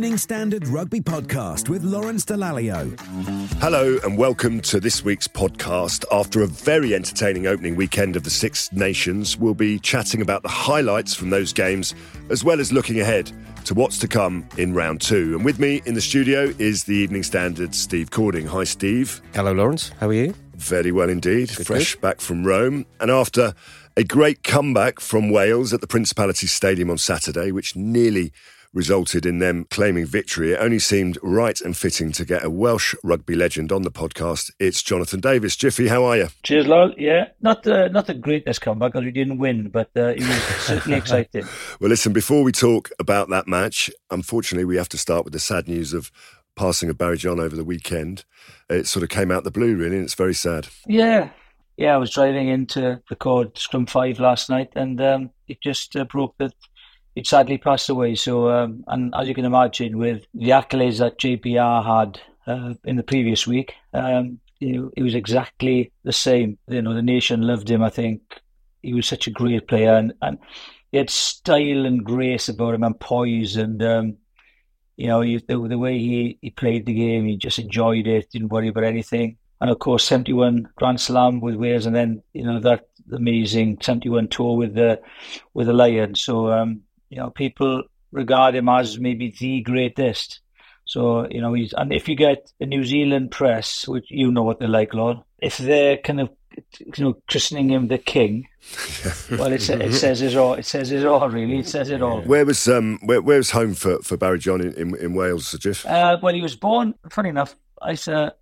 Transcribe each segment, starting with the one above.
The Evening Standard Rugby Podcast with Lawrence Dallaglio. Hello, and welcome to this week's podcast. After a very entertaining opening weekend of the Six Nations, we'll be chatting about the highlights from those games, as well as looking ahead to what's to come in round two. And with me in the studio is the Evening Standard Steve Cording. Hi, Steve. Hello, Lawrence. How are you? Very well indeed. Fresh back from Rome. And after a great comeback from Wales at the Principality Stadium on Saturday, which nearly resulted in them claiming victory, it only seemed right and fitting to get a Welsh rugby legend on the podcast. It's Jonathan Davies. Jiffy, how are you? Cheers, Lol. Yeah, not uh, not the greatest comeback because we didn't win, but uh, it was certainly exciting. Well, listen, before we talk about that match, unfortunately, we have to start with the sad news of passing of Barry John over the weekend. It sort of came out the blue, really, and it's very sad. Yeah, yeah. I was driving into the record Scrum V last night, and um, it just uh, broke that he'd sadly passed away. So, um, and as you can imagine, with the accolades that JPR had uh, in the previous week, um, you know, it was exactly the same. You know, the nation loved him. I think he was such a great player, and, and he had style and grace about him, and poise, and um, you know, he, the, the way he, he played the game, he just enjoyed it, didn't worry about anything. And of course, 71 Grand Slam with Wales, and then you know that amazing 71 tour with the with the Lions. So um, you know, people regard him as maybe the greatest. So you know, he's and if you get the New Zealand press, which you know what they're like, Lord, if they're kind of you know christening him the king, well, it, it says it all. It says it all. Really, it says it all. Where was um where, where was home for, for Barry John in, in, in Wales, Sir Jiff? Uh, well, he was born. Funny enough, I to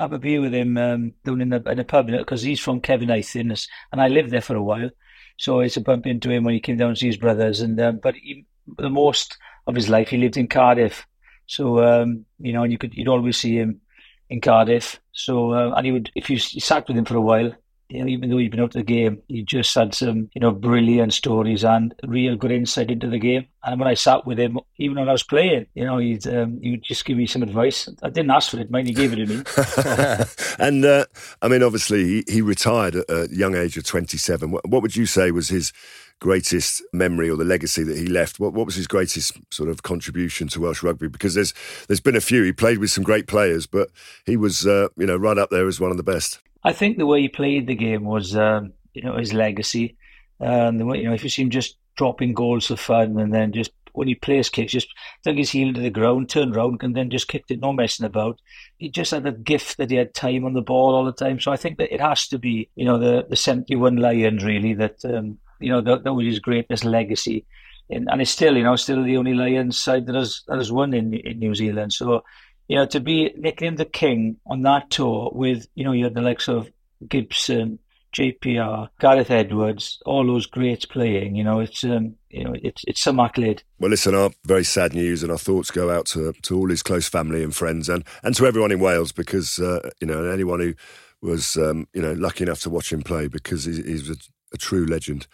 have a beer with him um, down in the in a pub because he's from Kevin and I lived there for a while. So it's a bump into him when he came down to see his brothers. And um, but he, the most of his life he lived in Cardiff. So um, you know, you could you'd always see him in Cardiff. So uh, and he would if you sat with him for a while, you know, even though he'd been out of the game, he just had some, you know, brilliant stories and real good insight into the game. And when I sat with him, even when I was playing, you know, he'd um, he'd just give me some advice. I didn't ask for it, mind, he gave it to me. and uh, I mean, obviously, he, he retired at a young age of 27. What, what would you say was his greatest memory or the legacy that he left? What, what was his greatest sort of contribution to Welsh rugby? Because there's there's been a few. He played with some great players, but he was, uh, you know, right up there as one of the best. I think the way he played the game was, um, you know, his legacy. Way, you know, if you see him just dropping goals for fun and then just when he plays kicks, just dug his heel to the ground, turned around, and then just kicked it, no messing about. He just had that gift that he had time on the ball all the time. So I think that it has to be, you know, the, the 71 Lions, really, that, um, you know, that, that was his greatest legacy. And, and it's still, you know, still the only Lions side that has, that has won in, in New Zealand. So you know, to be nicknamed the king on that tour with, you know, you had the likes of Gibson, JPR, Gareth Edwards, all those greats playing. You know, it's um, you know, it's it's some accolade. Well, listen, our very sad news, and our thoughts go out to to all his close family and friends, and and to everyone in Wales, because uh, you know, anyone who was um, you know lucky enough to watch him play, because he, he's a, a true legend.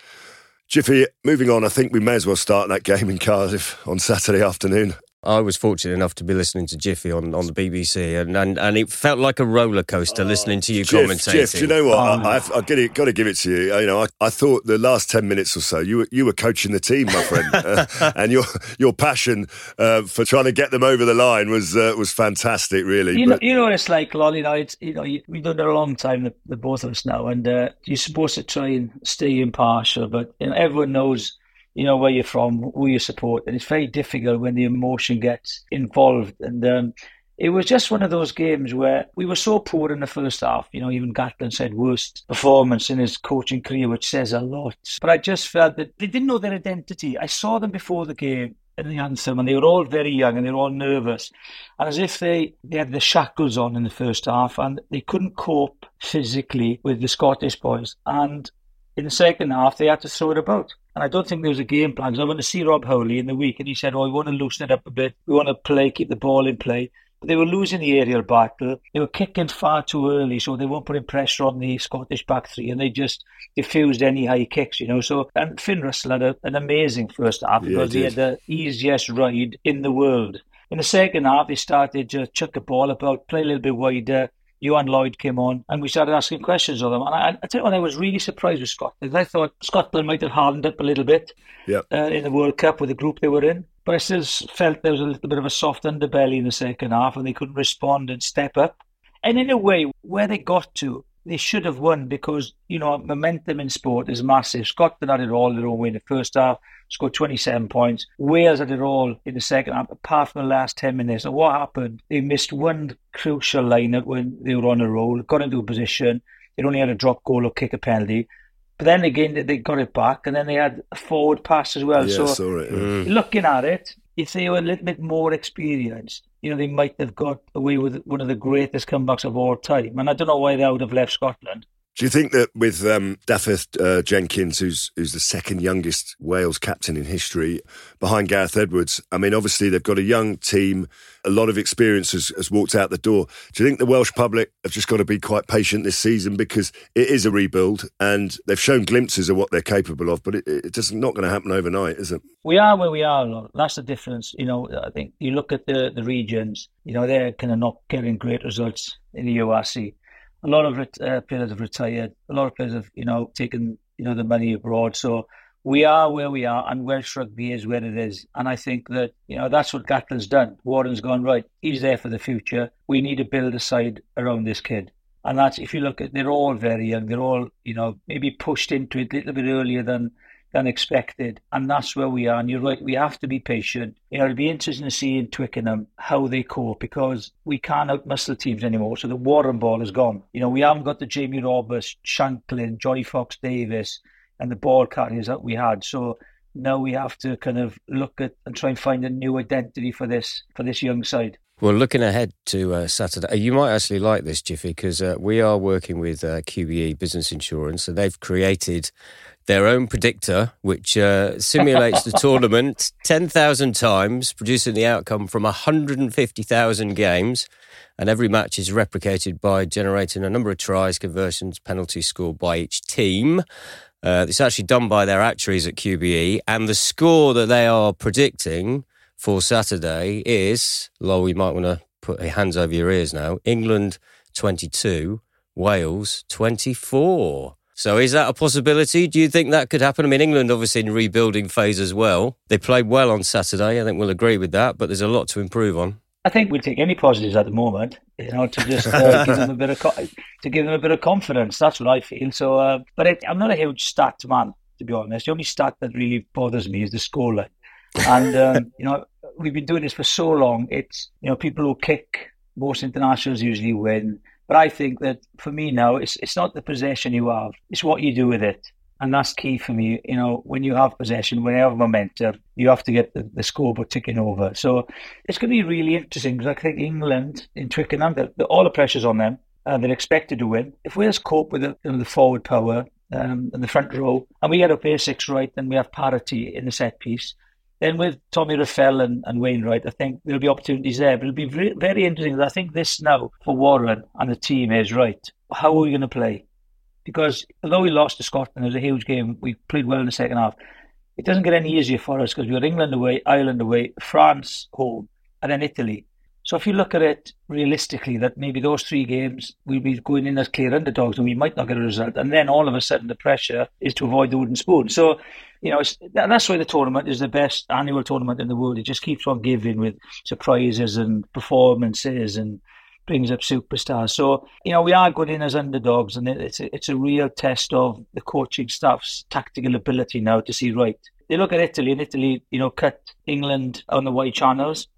Jiffy, moving on, I think we may as well start that game in Cardiff on Saturday afternoon. I was fortunate enough to be listening to Jiffy on, on the BBC, and, and, and it felt like a roller coaster listening to you Jiff, commentating. Jiff, do you know what? I, I've, I've got, to, got to give it to you. You know, I, I thought the last ten minutes or so, you were, you were coaching the team, my friend, uh, and your your passion uh, for trying to get them over the line was uh, was fantastic, really. You know, you know what it's like, Lolly. You know, it's, you know, we've done it a long time, the, the both of us now, and uh, you're supposed to try and stay impartial, but you know, everyone knows you know where you're from, who you support, and it's very difficult when the emotion gets involved. And um, it was just one of those games where we were so poor in the first half. You know, even Gatland said worst performance in his coaching career, which says a lot. But I just felt that they didn't know their identity. I saw them before the game in the anthem, and they were all very young and they were all nervous, and as if they, they had the shackles on in the first half, and they couldn't cope physically with the Scottish boys. And in the second half, they had to throw it about. And I don't think there was a game plan. Because I went to see Rob Howley in the week, and he said, "Oh, we want to loosen it up a bit. We want to play, keep the ball in play." But they were losing the aerial battle. They were kicking far too early, so they weren't putting pressure on the Scottish back three, and they just diffused any high kicks, you know. So and Finn Russell had a, an amazing first half because he had the easiest ride in the world. In the second half, they started to chuck the ball about, play a little bit wider. Ioan Lloyd came on and we started asking questions of them. And I, I tell you what, I was really surprised with Scotland. I thought Scotland might have hardened up a little bit yep. uh, in the World Cup with the group they were in. But I still felt there was a little bit of a soft underbelly in the second half and they couldn't respond and step up. And in a way, where they got to, they should have won because, you know, momentum in sport is massive. Scotland had it all their own way in the first half, scored 27 points. Wales had it all in the second half, apart from the last 10 minutes. And what happened? They missed one crucial lineup when they were on a roll, got into a position. They only had a drop goal or kick a penalty. But then again, they got it back, and then they had a forward pass as well. Yeah, so, it, mm. looking at it, if they were a little bit more experienced, you know, they might have got away with one of the greatest comebacks of all time. And I don't know why they would have left Scotland. Do you think that with um, Dafydd uh, Jenkins, who's who's the second youngest Wales captain in history, behind Gareth Edwards, I mean, obviously they've got a young team, a lot of experience has, has, walked out the door. Do you think the Welsh public have just got to be quite patient this season because it is a rebuild and they've shown glimpses of what they're capable of, but it, it's just not going to happen overnight, is it? We are where we are. That's the difference. You know, I think you look at the, the regions, you know, they're kind of not getting great results in the URC a lot of uh, players have retired. A lot of players have, you know, taken, you know, the money abroad. So we are where we are, and Welsh rugby is where it is. And I think that, you know, that's what Gatland's done. Warren's gone, right, he's there for the future. We need to build a side around this kid. And that's, if you look at, they're all very young. They're all, you know, maybe pushed into it a little bit earlier than than expected. And that's where we are. And you're right, we have to be patient. You know, it'll be interesting to see in Twickenham how they cope because we can't outmuscle teams anymore. So the Warren ball is gone. You know, we haven't got the Jamie Roberts, Shanklin, Johnny Fox Davies, and the ball carriers that we had. So now we have to kind of look at and try and find a new identity for this for this young side. Well, looking ahead to uh, Saturday, you might actually like this, Jiffy, because uh, we are working with uh, QBE Business Insurance, and they've created their own predictor, which uh, simulates the tournament 10,000 times, producing the outcome from 150,000 games. And every match is replicated by generating a number of tries, conversions, penalties scored by each team. Uh, it's actually done by their actuaries at QBE, and the score that they are predicting for Saturday is, Lol, you might want to put your hands over your ears now. England 22, Wales 24. So is that a possibility? Do you think that could happen? I mean, England obviously in rebuilding phase as well. They played well on Saturday. I think we'll agree with that, but there's a lot to improve on. I think we'll take any positives at the moment, you know, to just uh, give them a bit of co- to give them a bit of confidence. That's what I feel. So, uh, but it, I'm not a huge stat man, to be honest. The only stat that really bothers me is the scoreline. And um, you know, we've been doing this for so long. It's you know, people who kick most internationals usually win. But I think that for me now, it's it's not the possession you have; it's what you do with it, and that's key for me. You know, when you have possession, when you have momentum, you have to get the, the scoreboard ticking over. So it's going to be really interesting because I think England in Twickenham, the, the, all the pressure's on them. Uh, they're expected to win. If Wales cope with the, you know, the forward power um, the front row, and we get our basics right, then we have parity in the set piece then with Tommy Reffell and, and Wainwright, I think there'll be opportunities there. But it'll be very, very interesting. I think this now for Warren and the team is right. How are we going to play? Because although we lost to Scotland, it was a huge game. We played well in the second half. It doesn't get any easier for us because we got England away, Ireland away, France home, and then Italy. So if you look at it realistically, that maybe those three games we'll be going in as clear underdogs and we might not get a result, and then all of a sudden the pressure is to avoid the wooden spoon. So you know, that's why the tournament is the best annual tournament in the world. It just keeps on giving with surprises and performances and brings up superstars. So, you know, we are going in as underdogs, and it's a, it's a real test of the coaching staff's tactical ability now to see right. They look at Italy, and Italy, you know, cut England on the white channels.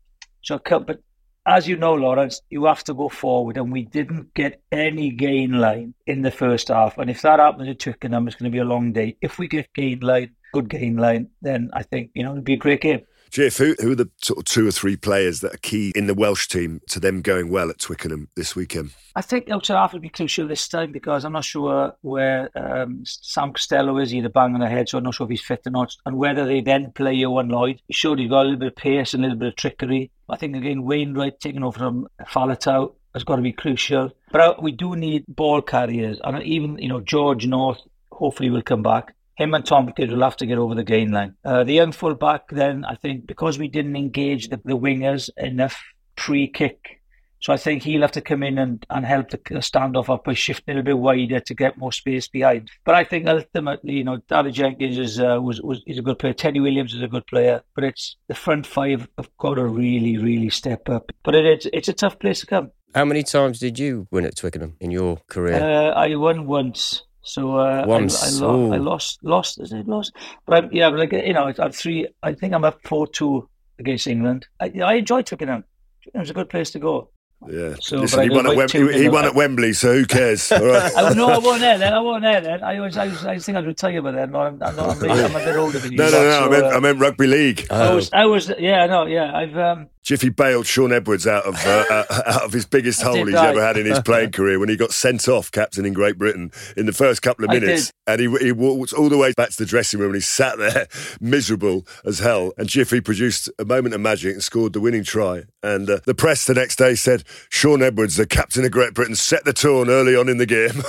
So, but as you know, Lawrence, you have to go forward, and we didn't get any gain line in the first half. And if that happens at Twickenham, it's going to be a long day. If we get gain line, good gain line, then I think you know it'll be a great game. Jeff, who, who are the sort of two or three players that are key in the Welsh team to them going well at Twickenham this weekend? I think outside half will be crucial this time because I'm not sure where um, Sam Costelow is either bang on the head, so I'm not sure if he's fit or not, and whether they then play Ioan Lloyd. He showed he's got a little bit of pace and a little bit of trickery. I think again Wainwright taking over from Faletau has got to be crucial. But uh, we do need ball carriers, and even you know George North hopefully will come back him and Tompkins will have to get over the gain line. Uh, the young fullback, then, I think because we didn't engage the, the wingers enough pre kick, so I think he'll have to come in and, and help the standoff up by shifting a little bit wider to get more space behind. But I think ultimately, you know, David Jenkins is uh, was, was is a good player. Teddy Williams is a good player, but it's the front five have got to really, really step up. But it, it's it's a tough place to come. How many times did you win at Twickenham in your career? Uh, I won once. So uh, Once. I, I, lo- I, lost, lost, is it lost? But I'm, yeah, but like you know, I'm three. I think I'm up four two against England. I, I enjoyed Twickenham. It was a good place to go. Yeah. So, Listen, he won, at, Wem- he, he won at Wembley, so who cares? All right. I, no, I won there then. I won there then. I was, I, was, I think I'd retire by then. I'm, I'm, I'm, I'm, a bit older than you. No, no, no. So, I, meant, uh, I meant rugby league. I was, I was, yeah, no, yeah. I've, um, Jiffy bailed Shaun Edwards out of uh, uh out of his biggest hole he's ever had in his playing career when he got sent off captain in Great Britain in the first couple of minutes, and he, he walked all the way back to the dressing room and he sat there miserable as hell. And Jiffy produced a moment of magic and scored the winning try. And uh, the press the next day said Shaun Edwards, the captain of Great Britain, set the tone early on in the game,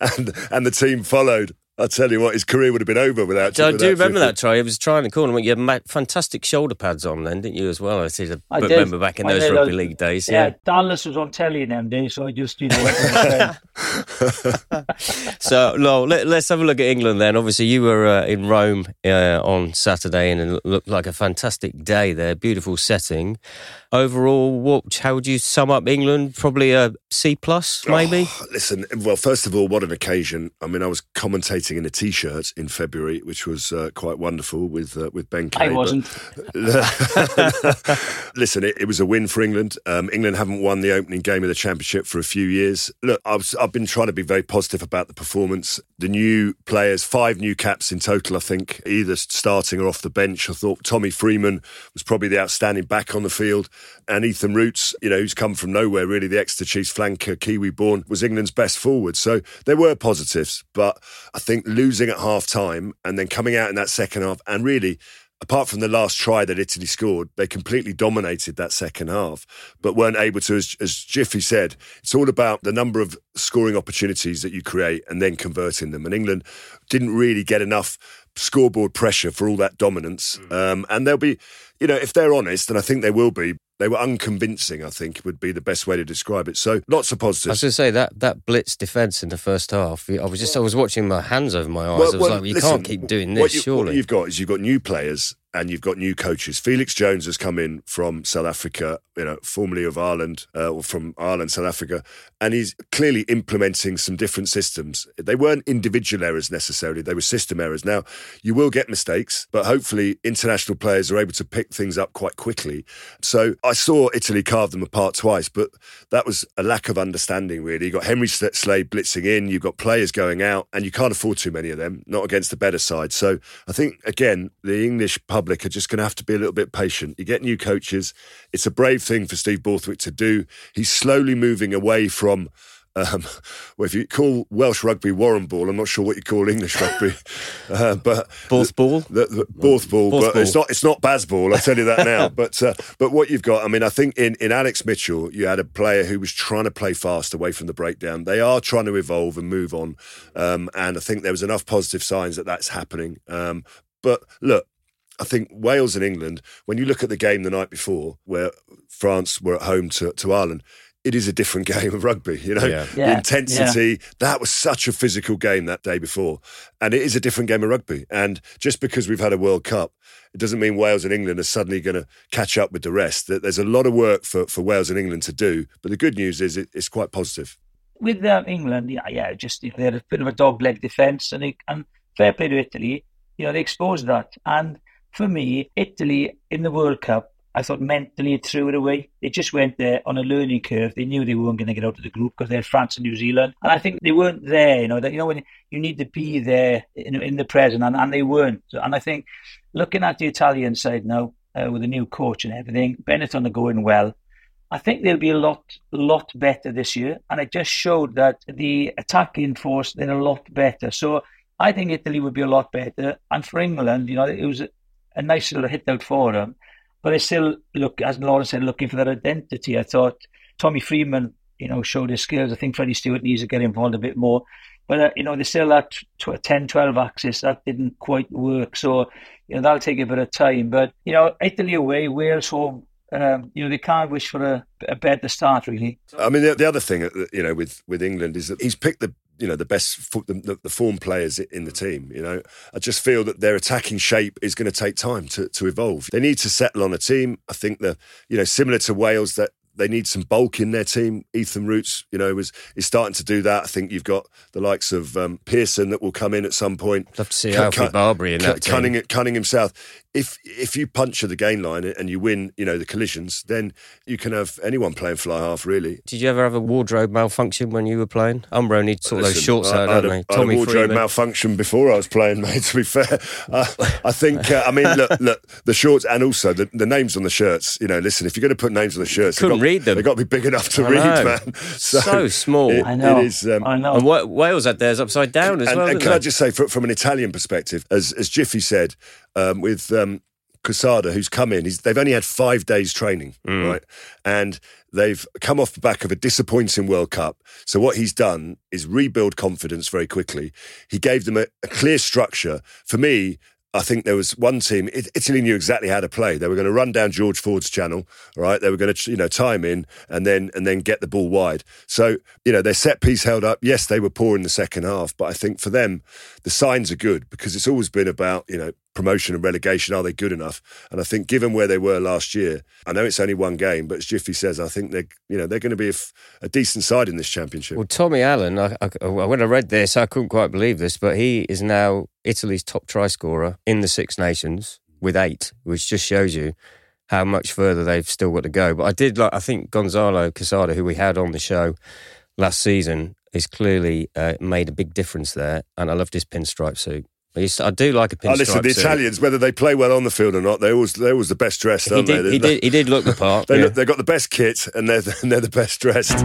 and and the team followed. I tell you what, his career would have been over without. I without do remember that try. He was trying the corner. You had fantastic shoulder pads on then, didn't you, as well? I, see, I, I remember back in those rugby league days. Yeah, yeah. Dallas was on telly in them days, so I just you know. so, no, let, us have a look at England then. Obviously, you were uh, in Rome uh, on Saturday, and it looked like a fantastic day there. Beautiful setting overall, what? How would you sum up England? Probably a C plus, maybe. Oh, listen, well, first of all, what an occasion! I mean, I was commentating in a t-shirt in February, which was uh, quite wonderful with uh, with Ben. Kay, I wasn't. listen, it, it, was a win for England. Um, England haven't won the opening game of the championship for a few years. Look, I've, I've been trying to be very positive about the performance. The new players, five new caps in total, I think, either starting or off the bench. I thought Tommy Freeman was probably the outstanding back on the field and Ethan Roots, you know, who's come from nowhere, really, the Exeter Chiefs flanker, Kiwi born, was England's best forward. So there were positives, but I think losing at half time and then coming out in that second half and really apart from the last try that Italy scored, they completely dominated that second half, but weren't able to, as, as, Jiffy said, it's all about the number of scoring opportunities that you create and then converting them. And England didn't really get enough scoreboard pressure for all that dominance. Mm. Um, and they'll be, you know, if they're honest, and I think they will be, they were unconvincing, I think would be the best way to describe it. So lots of positives. I was going to say that that blitz defence in the first half. I was just I was watching my hands over my eyes. Well, I was well, like, you listen, can't keep doing this. What you, surely, what you've got is you've got new players and you've got new coaches. Felix Jones has come in from South Africa, you know, formerly of Ireland, uh, or from Ireland, South Africa, and he's clearly implementing some different systems. They weren't individual errors necessarily; they were system errors. Now, you will get mistakes, but hopefully, international players are able to pick things up quite quickly. So, I saw Italy carve them apart twice, but that was a lack of understanding. Really, you got Henry Slade blitzing in, you've got players going out, and you can't afford too many of them. Not against the better side. So, I think again, the English public public are just going to have to be a little bit patient. You get new coaches. It's a brave thing for Steve Borthwick to do. He's slowly moving away from. Um, well, if you call Welsh rugby Warren ball, I'm not sure what you call English rugby, uh, but Borth ball, the, the, Borth ball, Borth but ball. it's not it's not Baz ball. I tell you that now. but uh, but what you've got, I mean, I think in in Alex Mitchell, you had a player who was trying to play fast away from the breakdown. They are trying to evolve and move on, um, and I think there was enough positive signs that that's happening. Um, but look, I think Wales and England, when you look at the game the night before, where France were at home to, to Ireland, it is a different game of rugby, you know. Yeah. Yeah. The intensity, yeah. that was such a physical game that day before. And it is a different game of rugby. And just because we've had a World Cup, it doesn't mean Wales and England are suddenly going to catch up with the rest. There's a lot of work for, for Wales and England to do. But the good news is it, it's quite positive. With um, England, yeah, yeah, just they had a bit of a dog leg defence and, and fair play to Italy. You know, they exposed that. And for me, Italy in the World Cup I thought mentally it threw it away. They just went there on a learning curve. They knew they weren't going to get out of the group because they had France and New Zealand. And I think they weren't there, you know, that, you know, when you need to be there in, in the present and, and they weren't. And I think looking at the Italian side now, uh, with a new coach and everything, Benetton are going well. I think they'll be a lot, lot better this year. And it just showed that the attacking force, they're a lot better. So I think Italy would be a lot better. And for England, you know, it was a, nice little hit out for them. But I still look, as Lawrence said, looking for that identity. I thought Tommy Freeman, you know, showed his skills. I think Freddie Stewart needs to get involved a bit more. But, uh, you know, they still had 10, 12 axis. That didn't quite work. So, you know, that'll take a bit of time. But, you know, Italy away, Wales home, um, you know, they can't wish for a, a better start, really. I mean, the, the, other thing, uh, you know, with, with England is that he's picked the you know the best the, the, form players in the team. You know, I just feel that their attacking shape is going to take time to, to evolve. They need to settle on a team. I think that you know similar to Wales that they need some bulk in their team. Ethan Roots, you know, was is starting to do that. I think you've got the likes of um, Pearson that will come in at some point. Love to see Alfie Barbeary in that Cunningham, Cunningham South if if you puncture the gain line and you win, you know the collisions, then you can have anyone playing fly half. Really. Did you ever have a wardrobe malfunction when you were playing? Umbro needs sort of those shorts I, out, I don't they? I had a wardrobe Freeman. malfunction before I was playing, mate. To be fair, uh, I think. Uh, I mean, look, look, the shorts and also the, the, names on the shirts. You know, listen, if you're going to put names on the shirts, couldn't read them. They've got to be big enough to read, man. So, so small. It, I know. It is, um, I know. And Wales had theirs upside down as and, well. And can they? I just say, from, from an Italian perspective, as as Jiffy said, um, with um, Quesada, who's come in, they've only had five days training, mm. right? And they've come off the back of a disappointing World Cup. So what he's done is rebuild confidence very quickly. He gave them a, a clear structure. For me, I think there was one team. Italy knew exactly how to play. They were going to run down George Ford's channel, right? They were going to, you know, time in and then and then get the ball wide. So, you know, their set piece held up. Yes, they were poor in the second half, but I think for them, the signs are good because it's always been about, you know, promotion and relegation. Are they good enough? And I think, given where they were last year, I know it's only one game, but as Jiffy says, I think they're you know they're going to be a, a decent side in this championship. Well, Tommy Allan, I, I, when I read this, I couldn't quite believe this, but he is now Italy's top try scorer in the Six Nations with eight, which just shows you how much further they've still got to go. But I did like I think Gonzalo Quesada, who we had on the show last season, has clearly uh, made a big difference there, and I loved his pinstripe suit. I do like a pinstripe. Oh, listen, the suit. Italians, whether they play well on the field or not, they always they always the best dressed, aren't he did, they? He did, he did look the part. they yeah. look, they've got the best kit and they're and they're the best dressed.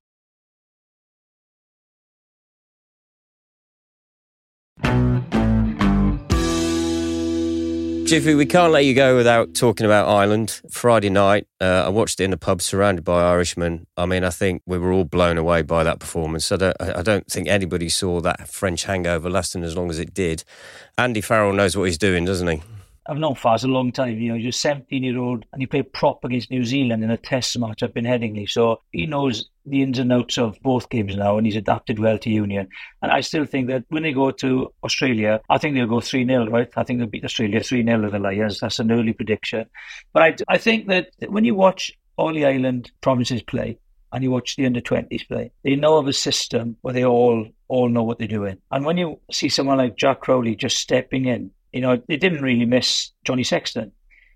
Jiffy, we can't let you go without talking about Ireland. Friday night, uh, I watched it in a pub surrounded by Irishmen. I mean, I think we were all blown away by that performance. I don't, I don't think anybody saw that French hangover lasting as long as it did. Andy Farrell knows what he's doing, doesn't he? I've known Faz a long time. You know, he's a 17 year old and he played prop against New Zealand in a test match up in Headingley. So he knows the ins and outs of both games now and he's adapted well to Union. And I still think that when they go to Australia, I think they'll go 3 0, right? I think they'll beat Australia 3 0 with the Lions. That's an early prediction. But I, I think that when you watch all the island provinces play, and you watch the under 20s play, they know of a system where they all all know what they're doing. And when you see someone like Jack Crowley just stepping in you know, they didn't really miss Johnny Sexton.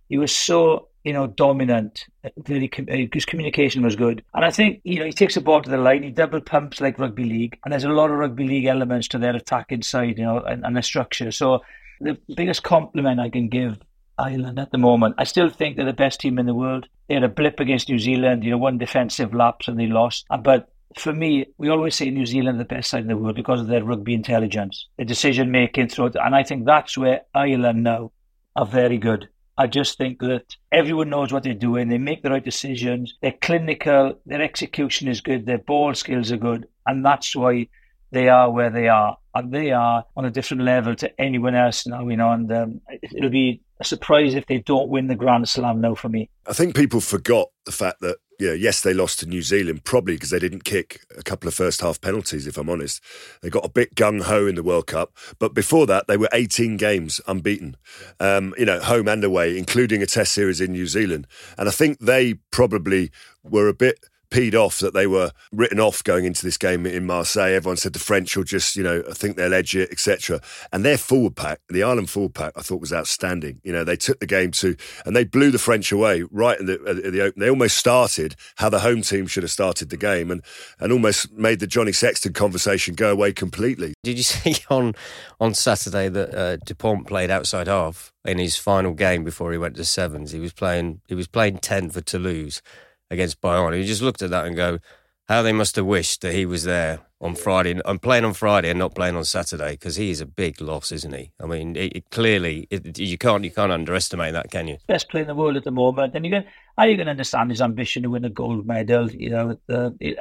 He was so, you know, dominant. Very, uh, his communication was good. And I think, you know, he takes the ball to the line, he double pumps like rugby league. And there's a lot of rugby league elements to their attacking side, you know, and, and their structure. So the biggest compliment I can give Ireland at the moment. I still think they're the best team in the world. They had a blip against New Zealand, you know, one defensive lapse and they lost. Uh, but for me, we always say New Zealand the best side in the world because of their rugby intelligence, their decision making through it. And I think that's where Ireland now are very good. I just think that everyone knows what they're doing. They make the right decisions. They're clinical. Their execution is good. Their ball skills are good. And that's why they are where they are. And they are on a different level to anyone else now, you know. And um, it'll be a surprise if they don't win the Grand Slam now for me. I think people forgot the fact that yeah, yes, they lost to New Zealand, probably because they didn't kick a couple of first half penalties, if I'm honest. They got a bit gung ho in the World Cup. But before that, they were 18 games unbeaten, um, you know, home and away, including a test series in New Zealand. And I think they probably were a bit peed off that they were written off going into this game in Marseille. Everyone said the French will just, you know, I think they'll edge it, etc. And their forward pack, the Ireland forward pack, I thought was outstanding. You know, they took the game to, and they blew the French away right in the, at the open. They almost started how the home team should have started the game, and and almost made the Johnny Sexton conversation go away completely. Did you see on on Saturday that uh, Dupont played outside half in his final game before he went to sevens? He was playing he was playing ten for Toulouse against Bayonne. You just looked at that and go, how they must have wished that he was there on Friday. I'm playing on Friday and not playing on Saturday because he is a big loss, isn't he? I mean, it, it clearly it, you can't you can't underestimate that, can you? Best player in the world at the moment, and you can are you going to understand his ambition to win a gold medal? You know,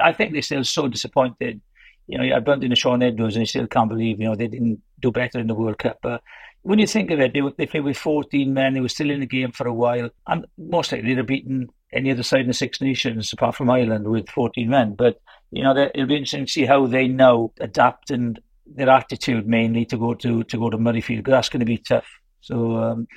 I think they're still so disappointed. You know, I bumped into Shaun Edwards and he still can't believe you know they didn't do better in the World Cup. But when you think of it, they, they played with 14 men. They were still in the game for a while, and most likely they'd have beaten any other side in the Six Nations apart from Ireland with 14 men. But, you know, it'll be interesting to see how they now adapt and their attitude mainly to go to to go to Murrayfield because that's going to be tough. So, um,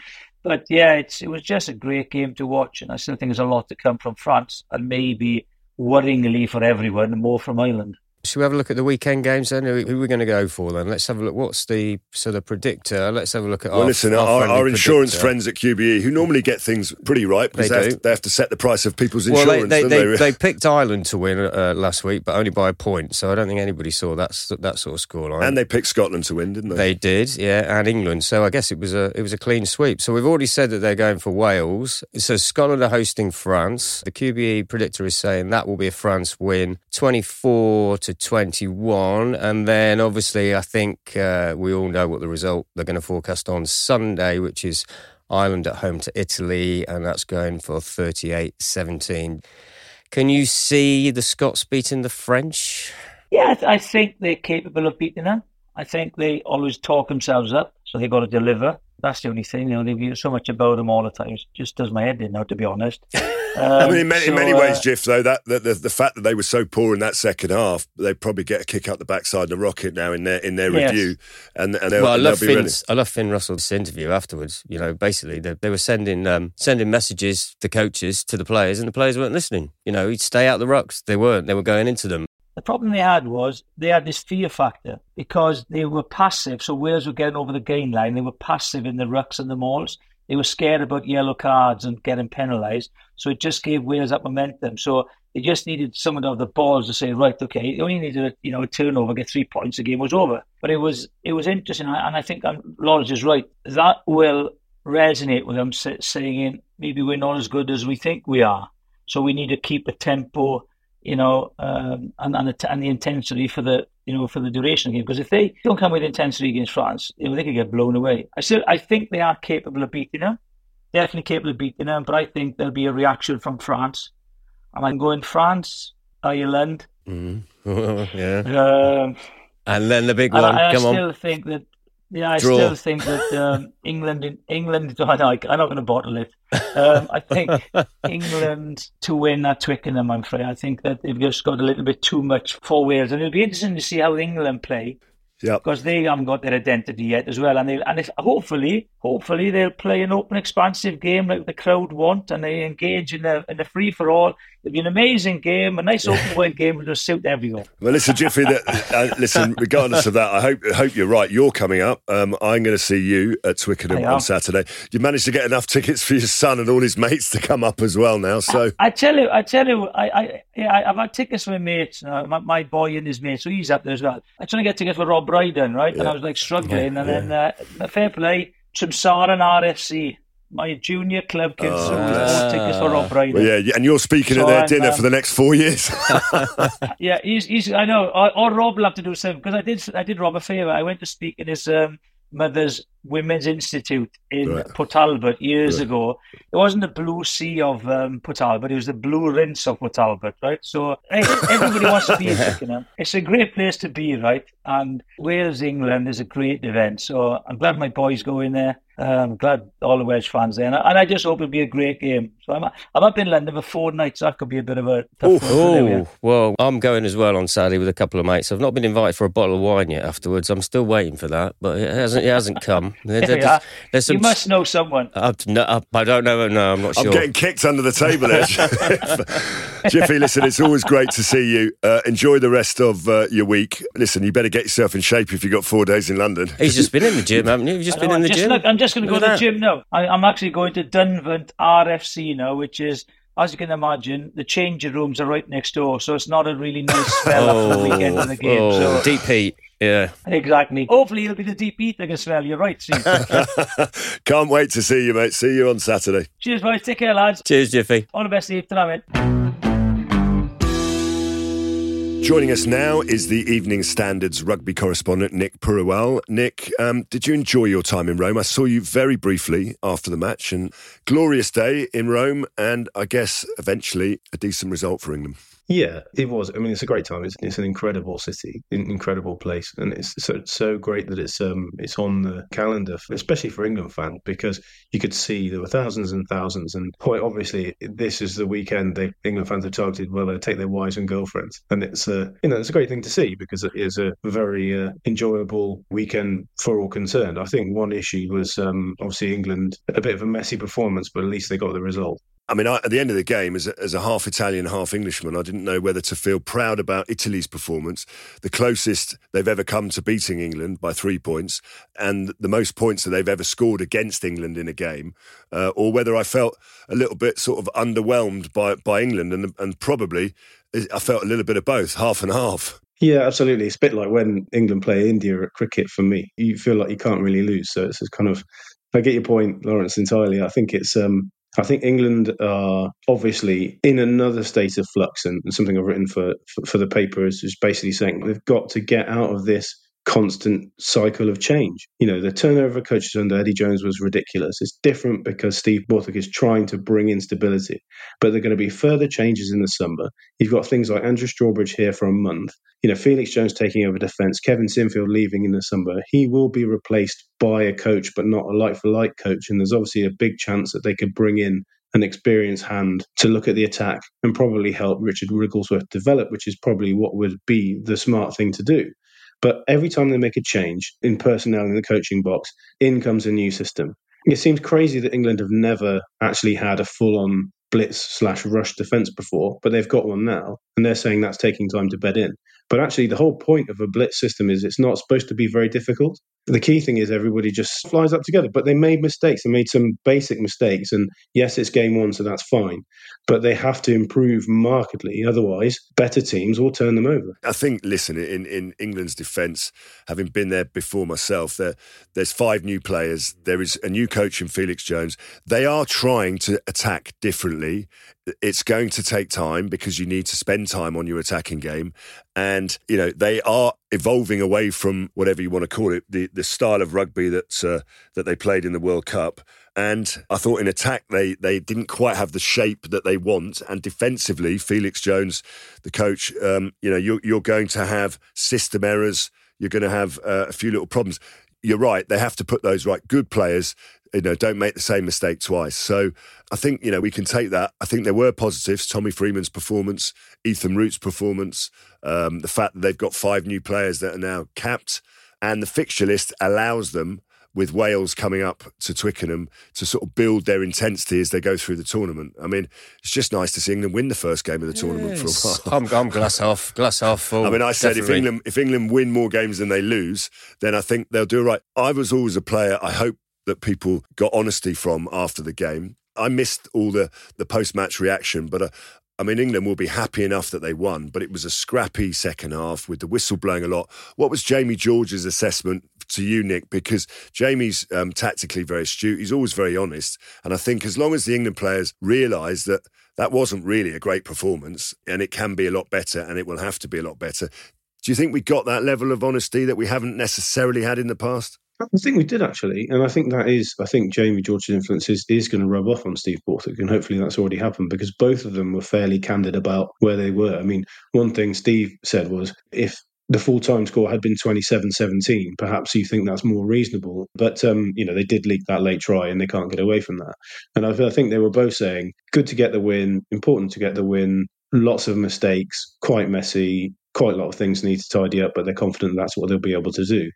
but yeah, it's it was just a great game to watch, and I still think there's a lot to come from France, and maybe worryingly for everyone, more from Ireland. Should we have a look at the weekend games then? Who, are we going to go for then? Let's have a look. What's the sort of predictor? Let's have a look at well, our, listen, our, our, our insurance friends at QBE, who normally get things pretty right because they, they, have, to, they have, to, set the price of people's insurance. Well, they, they, they, they picked Ireland to win uh, last week, but only by a point. So I don't think anybody saw that that sort of scoreline. And they picked Scotland to win, didn't they? They did, yeah, and England. So I guess it was a it was a clean sweep. So we've already said that they're going for Wales. So Scotland are hosting France. The QBE predictor is saying that will be a France win, twenty four to twenty one one. And then obviously, I think uh, we all know what the result they're going to forecast on Sunday, which is Ireland at home to Italy, and that's going for 38 17. Can you see the Scots beating the French? Yeah, I think they're capable of beating them. I think they always talk themselves up, so they've got to deliver. That's the only thing. You know, they've hear so much about them all the time. It just does my head in now, to be honest. Um, I mean, in many, so, in many ways, uh, Jiff, though, that the, the, the, fact that they were so poor in that second half, they probably get a kick out the backside of the rocket now in their in their yes. review, and, and they'll, well, I love they'll Finn's, I love Finn Russell's interview afterwards. You know, basically they, they were sending um, sending messages to coaches to the players, and the players weren't listening. You know, he'd stay out the rucks. They weren't. They were going into them. The problem they had was they had this fear factor because they were passive. So Wales were getting over the gain line. They were passive in the rucks and the mauls. They were scared about yellow cards and getting penalised. So it just gave Wales that momentum. So they just needed someone of the balls to say, right, okay, they only needed a, you know a turnover, get three points, the game was over. But it was it was interesting, and I think um, Lawrence is right. That will resonate with them saying maybe we're not as good as we think we are. So we need to keep a tempo you know, um, and and the, and the intensity for the you know for the duration of the game. Because if they don't come with intensity against France, you know, they could get blown away. I still I think they are capable of beating them. Definitely capable of beating them, but I think there'll be a reaction from France. And I'm going France, Ireland. Mm-hmm. yeah. Um, and then the big one. I, I Come on. I still think that yeah, I Draw. still think that um, England, England, I know, I'm not going to bottle it. Um, I think England to win at Twickenham, I'm afraid. I think that they've just got a little bit too much for Wales, and it'll be interesting to see how England play. Yeah, because they haven't got their identity yet as well, and they and if, hopefully, hopefully they'll play an open, expansive game like the crowd want, and they engage in the in a free for all. It'll be an amazing game, a nice open win game will suit everyone. Well, listen, Jiffy, that, uh, listen. Regardless of that, I hope hope you're right. You're coming up. Um, I'm going to see you at Twickenham on Saturday. You managed to get enough tickets for your son and all his mates to come up as well now. So I, I tell you, I tell you, I, I yeah, I've had tickets for my mates, uh, my, my, boy and his mate, so he's up there as well. I'm trying to get tickets for Rob Brydon, right? Yeah. And I was like struggling, yeah, and then uh, fair play, Trimsaran RFC. my junior club kids oh, bought tickets for Rob Brydon. Well, yeah, and you're speaking so at their I'm, dinner um, for the next four years. yeah, he's, he's. I know. Or, or Rob will have to do something because I did. I did Rob a favour. I went to speak in his um, mother's Women's Institute in right. Years right. ago. It wasn't the blue sea of um, it was the blue rinse of Port Talbot, right? So hey, everybody wants to be in Twickenham. It's a great place to be, right? And Wales England is a great event. So I'm glad my boys go in there. I'm glad all the Welsh fans there, and I, and I, just hope it'll be a great game. So I'm I'm up in London for four nights. So That could be a bit of a tough oh well, I'm going as well on Saturday with a couple of mates. I've not been invited for a bottle of wine yet. Afterwards, I'm still waiting for that, but it hasn't it hasn't come. There, yeah. there's some, you must know someone. I, no, I don't know. No, I'm not sure. I'm getting kicked under the table there. Jiffy, listen, it's always great to see you. Uh, enjoy the rest of uh, your week. Listen, you better get yourself in shape if you've got four days in London. He's just been in the gym, haven't you? You've just been in the just gym. Look, I'm just going to go to the gym now. I, I'm actually going to Dunvant RFC now, which is as you can imagine, the changing rooms are right next door, so it's not a really nice smell oh, after the weekend of the game. Oh, so. Deep heat. Yeah. Exactly. Hopefully it'll be the deep heat that can smell. You're right, Steve. Can't wait to see you, mate. See you on Saturday. Cheers, boys. Take care, lads. Cheers, Jiffy. All the best, Steve. Tonight, mate. Joining us now is the Evening Standards rugby correspondent Nick Purewal. Nick, um, did you enjoy your time in Rome? I saw you very briefly after the match, and glorious day in Rome, and I guess eventually a decent result for England. Yeah, it was. I mean, it's a great time. It's, it's an incredible city, an incredible place, and it's so so great that it's um it's on the calendar, for, especially for England fans, because you could see there were thousands and thousands, and quite obviously this is the weekend they England fans have targeted. Well, they take their wives and girlfriends, and it's a you know it's a great thing to see because it is a very uh, enjoyable weekend for all concerned. I think one issue was um obviously England a bit of a messy performance, but at least they got the result. I mean, I, at the end of the game, as a, as a half Italian, half Englishman, I didn't know whether to feel proud about Italy's performance, the closest they've ever come to beating England by three points, and the most points that they've ever scored against England in a game, uh, or whether I felt a little bit sort of underwhelmed by by England, and and probably I felt a little bit of both, half and half. Yeah, absolutely. It's a bit like when England play India at cricket for me. You feel like you can't really lose. So it's kind of, I get your point, Lawrence, entirely. I think it's um, I think England are obviously in another state of flux, and, something I've written for, for, for the paper is just basically saying they've got to get out of this constant cycle of change. You know, the turnover of coaches under Eddie Jones was ridiculous. It's different because Steve Borthwick is trying to bring in stability, but there are going to be further changes in the summer. You've got things like Andrew Strawbridge here for a month. You know, Felix Jones taking over defence, Kevin Sinfield leaving in the summer. He will be replaced by a coach, but not a like for like coach. And there's obviously a big chance that they could bring in an experienced hand to look at the attack and probably help Richard Wigglesworth develop, which is probably what would be the smart thing to do. But every time they make a change in personnel in the coaching box, in comes a new system. It seems crazy that England have never actually had a full on blitz slash rush defense before, but they've got one now, and they're saying that's taking time to bed in. But actually, the whole point of a blitz system is it's not supposed to be very difficult. The key thing is everybody just flies up together. But they made mistakes. They made some basic mistakes. And yes, it's game one, so that's fine. But they have to improve markedly. Otherwise, better teams will turn them over. I think, listen, in, in England's defence, having been there before myself, there, there's five new players. There is a new coach in Felix Jones. They are trying to attack differently it's going to take time because you need to spend time on your attacking game. And, you know, they are evolving away from whatever you want to call it, the, the style of rugby that, uh, that they played in the World Cup. And I thought in attack, they, they didn't quite have the shape that they want. And defensively, Felix Jones, the coach, um, you know, you're, you're going to have system errors. You're going to have uh, a few little problems you're right. They have to put those right. Good players you know, don't make the same mistake twice. So I think, you know, we can take that. I think there were positives. Tommy Freeman's performance, Ethan Root's performance, um, the fact that they've got five new players that are now capped, and the fixture list allows them with Wales coming up to Twickenham to sort of build their intensity as they go through the tournament. I mean, it's just nice to see England win the first game of the tournament for a while. I'm, I'm glass half, glass half full. I mean, I said if England if England win more games than they lose, then I think they'll do right. I was always a player. I hope that people got honesty from after the game. I missed all the the post match reaction, but uh, I mean, England will be happy enough that they won, but it was a scrappy second half with the whistle blowing a lot. What was Jamie George's assessment to you, Nick? Because Jamie's um, tactically very astute. He's always very honest. And I think as long as the England players realise that that wasn't really a great performance and it can be a lot better and it will have to be a lot better, do you think we got that level of honesty that we haven't necessarily had in the past? I think we did actually, and I think that is. I think Jamie George's influence is, is going to rub off on Steve Borthwick, and hopefully that's already happened because both of them were fairly candid about where they were. I mean, one thing Steve said was if the full time score had been 27 17, perhaps you think that's more reasonable. But, um, you know, they did leak that late try and they can't get away from that. And I, I think they were both saying, good to get the win, important to get the win, lots of mistakes, quite messy, quite a lot of things need to tidy up, but they're confident that's what they'll be able to do.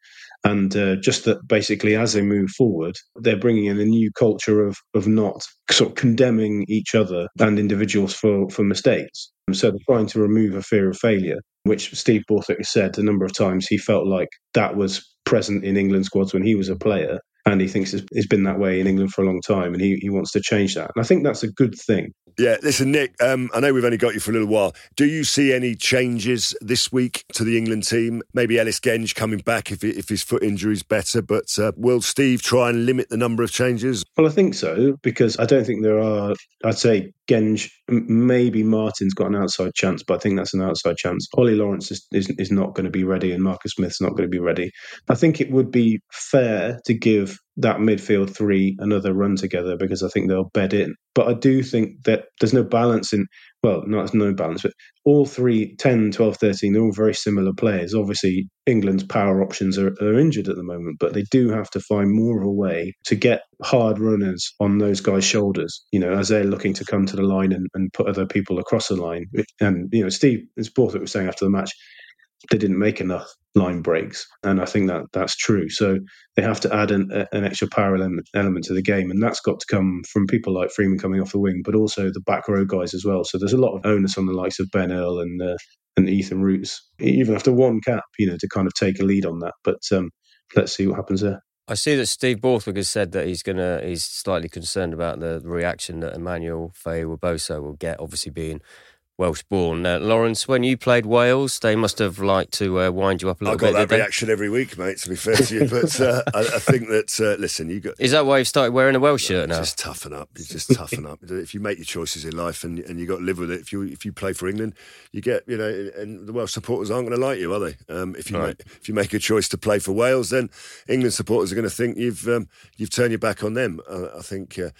And uh, just that basically, as they move forward, they're bringing in a new culture of of not sort of condemning each other and individuals for for mistakes. And so they're trying to remove a fear of failure, which Steve Borthwick said a number of times. He felt like that was present in England squads when he was a player, and he thinks it's, it's been that way in England for a long time, and he, he wants to change that. And I think that's a good thing. Yeah, listen, Nick, um, I know we've only got you for a little while. Do you see any changes this week to the England team? Maybe Ellis Genge coming back if, if his foot injury is better, but uh, will Steve try and limit the number of changes? Well, I think so, because I don't think there are, I'd say Genge, maybe Martin's got an outside chance, but I think that's an outside chance. Ollie Lawrence is, is, is not going to be ready, and Marcus Smith's not going to be ready. I think it would be fair to give that midfield three another run together because I think they'll bed in. But I do think that there's no balance in, well, not no balance, but all three, 10, 12, 13, they're all very similar players. Obviously, England's power options are, are injured at the moment, but they do have to find more of a way to get hard runners on those guys' shoulders, you know, as they're looking to come to the line and, and put other people across the line. And, you know, Steve, as Borthwick was saying after the match, they didn't make enough line breaks, and I think that that's true. So they have to add an, an extra power element, element to the game, and that's got to come from people like Freeman coming off the wing, but also the back row guys as well. So there's a lot of onus on the likes of Ben Earl and uh, and Ethan Roots, even after one cap, you know, to kind of take a lead on that. But um, let's see what happens there. I see that Steve Borthwick has said that he's gonna he's slightly concerned about the reaction that Emmanuel Feyi-Waboso will get, obviously being Welsh born. Uh, Lawrence, when you played Wales, they must have liked to uh, wind you up a little bit. I got bit, that reaction every week, mate, to be fair to you. But uh, I, I, think that, uh, listen, you got. Is that why you've started wearing a Welsh shirt now? Just toughen up. You just toughen up. If you make your choices in life and, and you got to live with it, if you if you play for England, you get, you know, and the Welsh supporters aren't going to like you, are they? Um, if you right. make, if you make a choice to play for Wales, then England supporters are going to think you've um, you've turned your back on them. I think uh,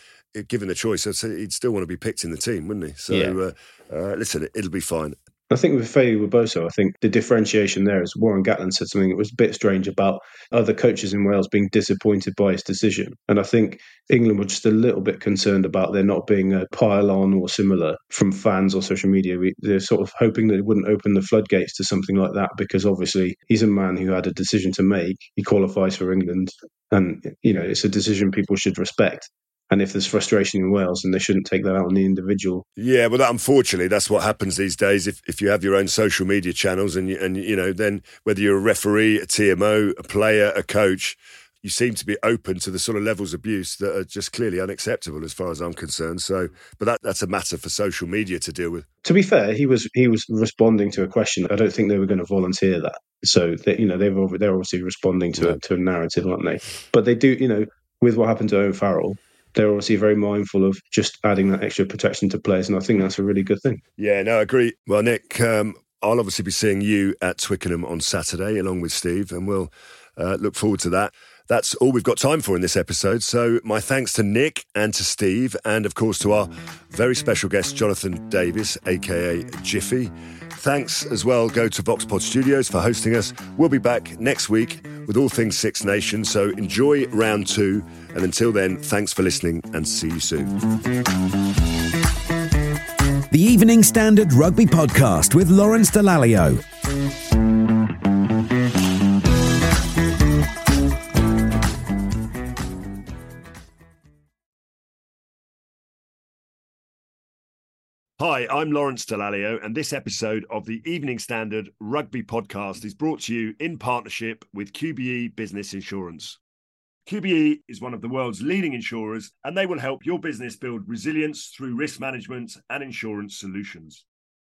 given the choice, I'd say he'd still want to be picked in the team, wouldn't he? So, yeah. uh, uh, listen, it'll be fine. I think with Feyi-Waboso, I think the differentiation there is Warren Gatland said something that was a bit strange about other coaches in Wales being disappointed by his decision. And I think England were just a little bit concerned about there not being a pile on or similar from fans or social media. We, they're sort of hoping that it wouldn't open the floodgates to something like that because obviously he's a man who had a decision to make. He qualifies for England. And, you know, it's a decision people should respect. And if there's frustration in Wales, then they shouldn't take that out on the individual. Yeah, well, that, unfortunately, that's what happens these days. If if you have your own social media channels, and you, and you know, then whether you're a referee, a TMO, a player, a coach, you seem to be open to the sort of levels of abuse that are just clearly unacceptable, as far as I'm concerned. So, but that that's a matter for social media to deal with. To be fair, he was he was responding to a question. I don't think they were going to volunteer that. So, they, you know, they've they're obviously responding to yeah. a, to a narrative, aren't they? But they do, you know, with what happened to Owen Farrell they're obviously very mindful of just adding that extra protection to players, and I think that's a really good thing. Yeah, no, I agree. Well, Nick, um, I'll obviously be seeing you at Twickenham on Saturday, along with Steve, and we'll uh, look forward to that. That's all we've got time for in this episode. So, my thanks to Nick and to Steve, and of course to our very special guest, Jonathan Davies, aka Jiffy. Thanks as well go to VoxPod Studios for hosting us. We'll be back next week with all things Six Nations, so enjoy round two. And until then, thanks for listening and see you soon. The Evening Standard Rugby Podcast with Lawrence Dallaglio. Hi, I'm Lawrence Dallaglio, and this episode of the Evening Standard Rugby Podcast is brought to you in partnership with QBE Business Insurance. QBE is one of the world's leading insurers, and they will help your business build resilience through risk management and insurance solutions.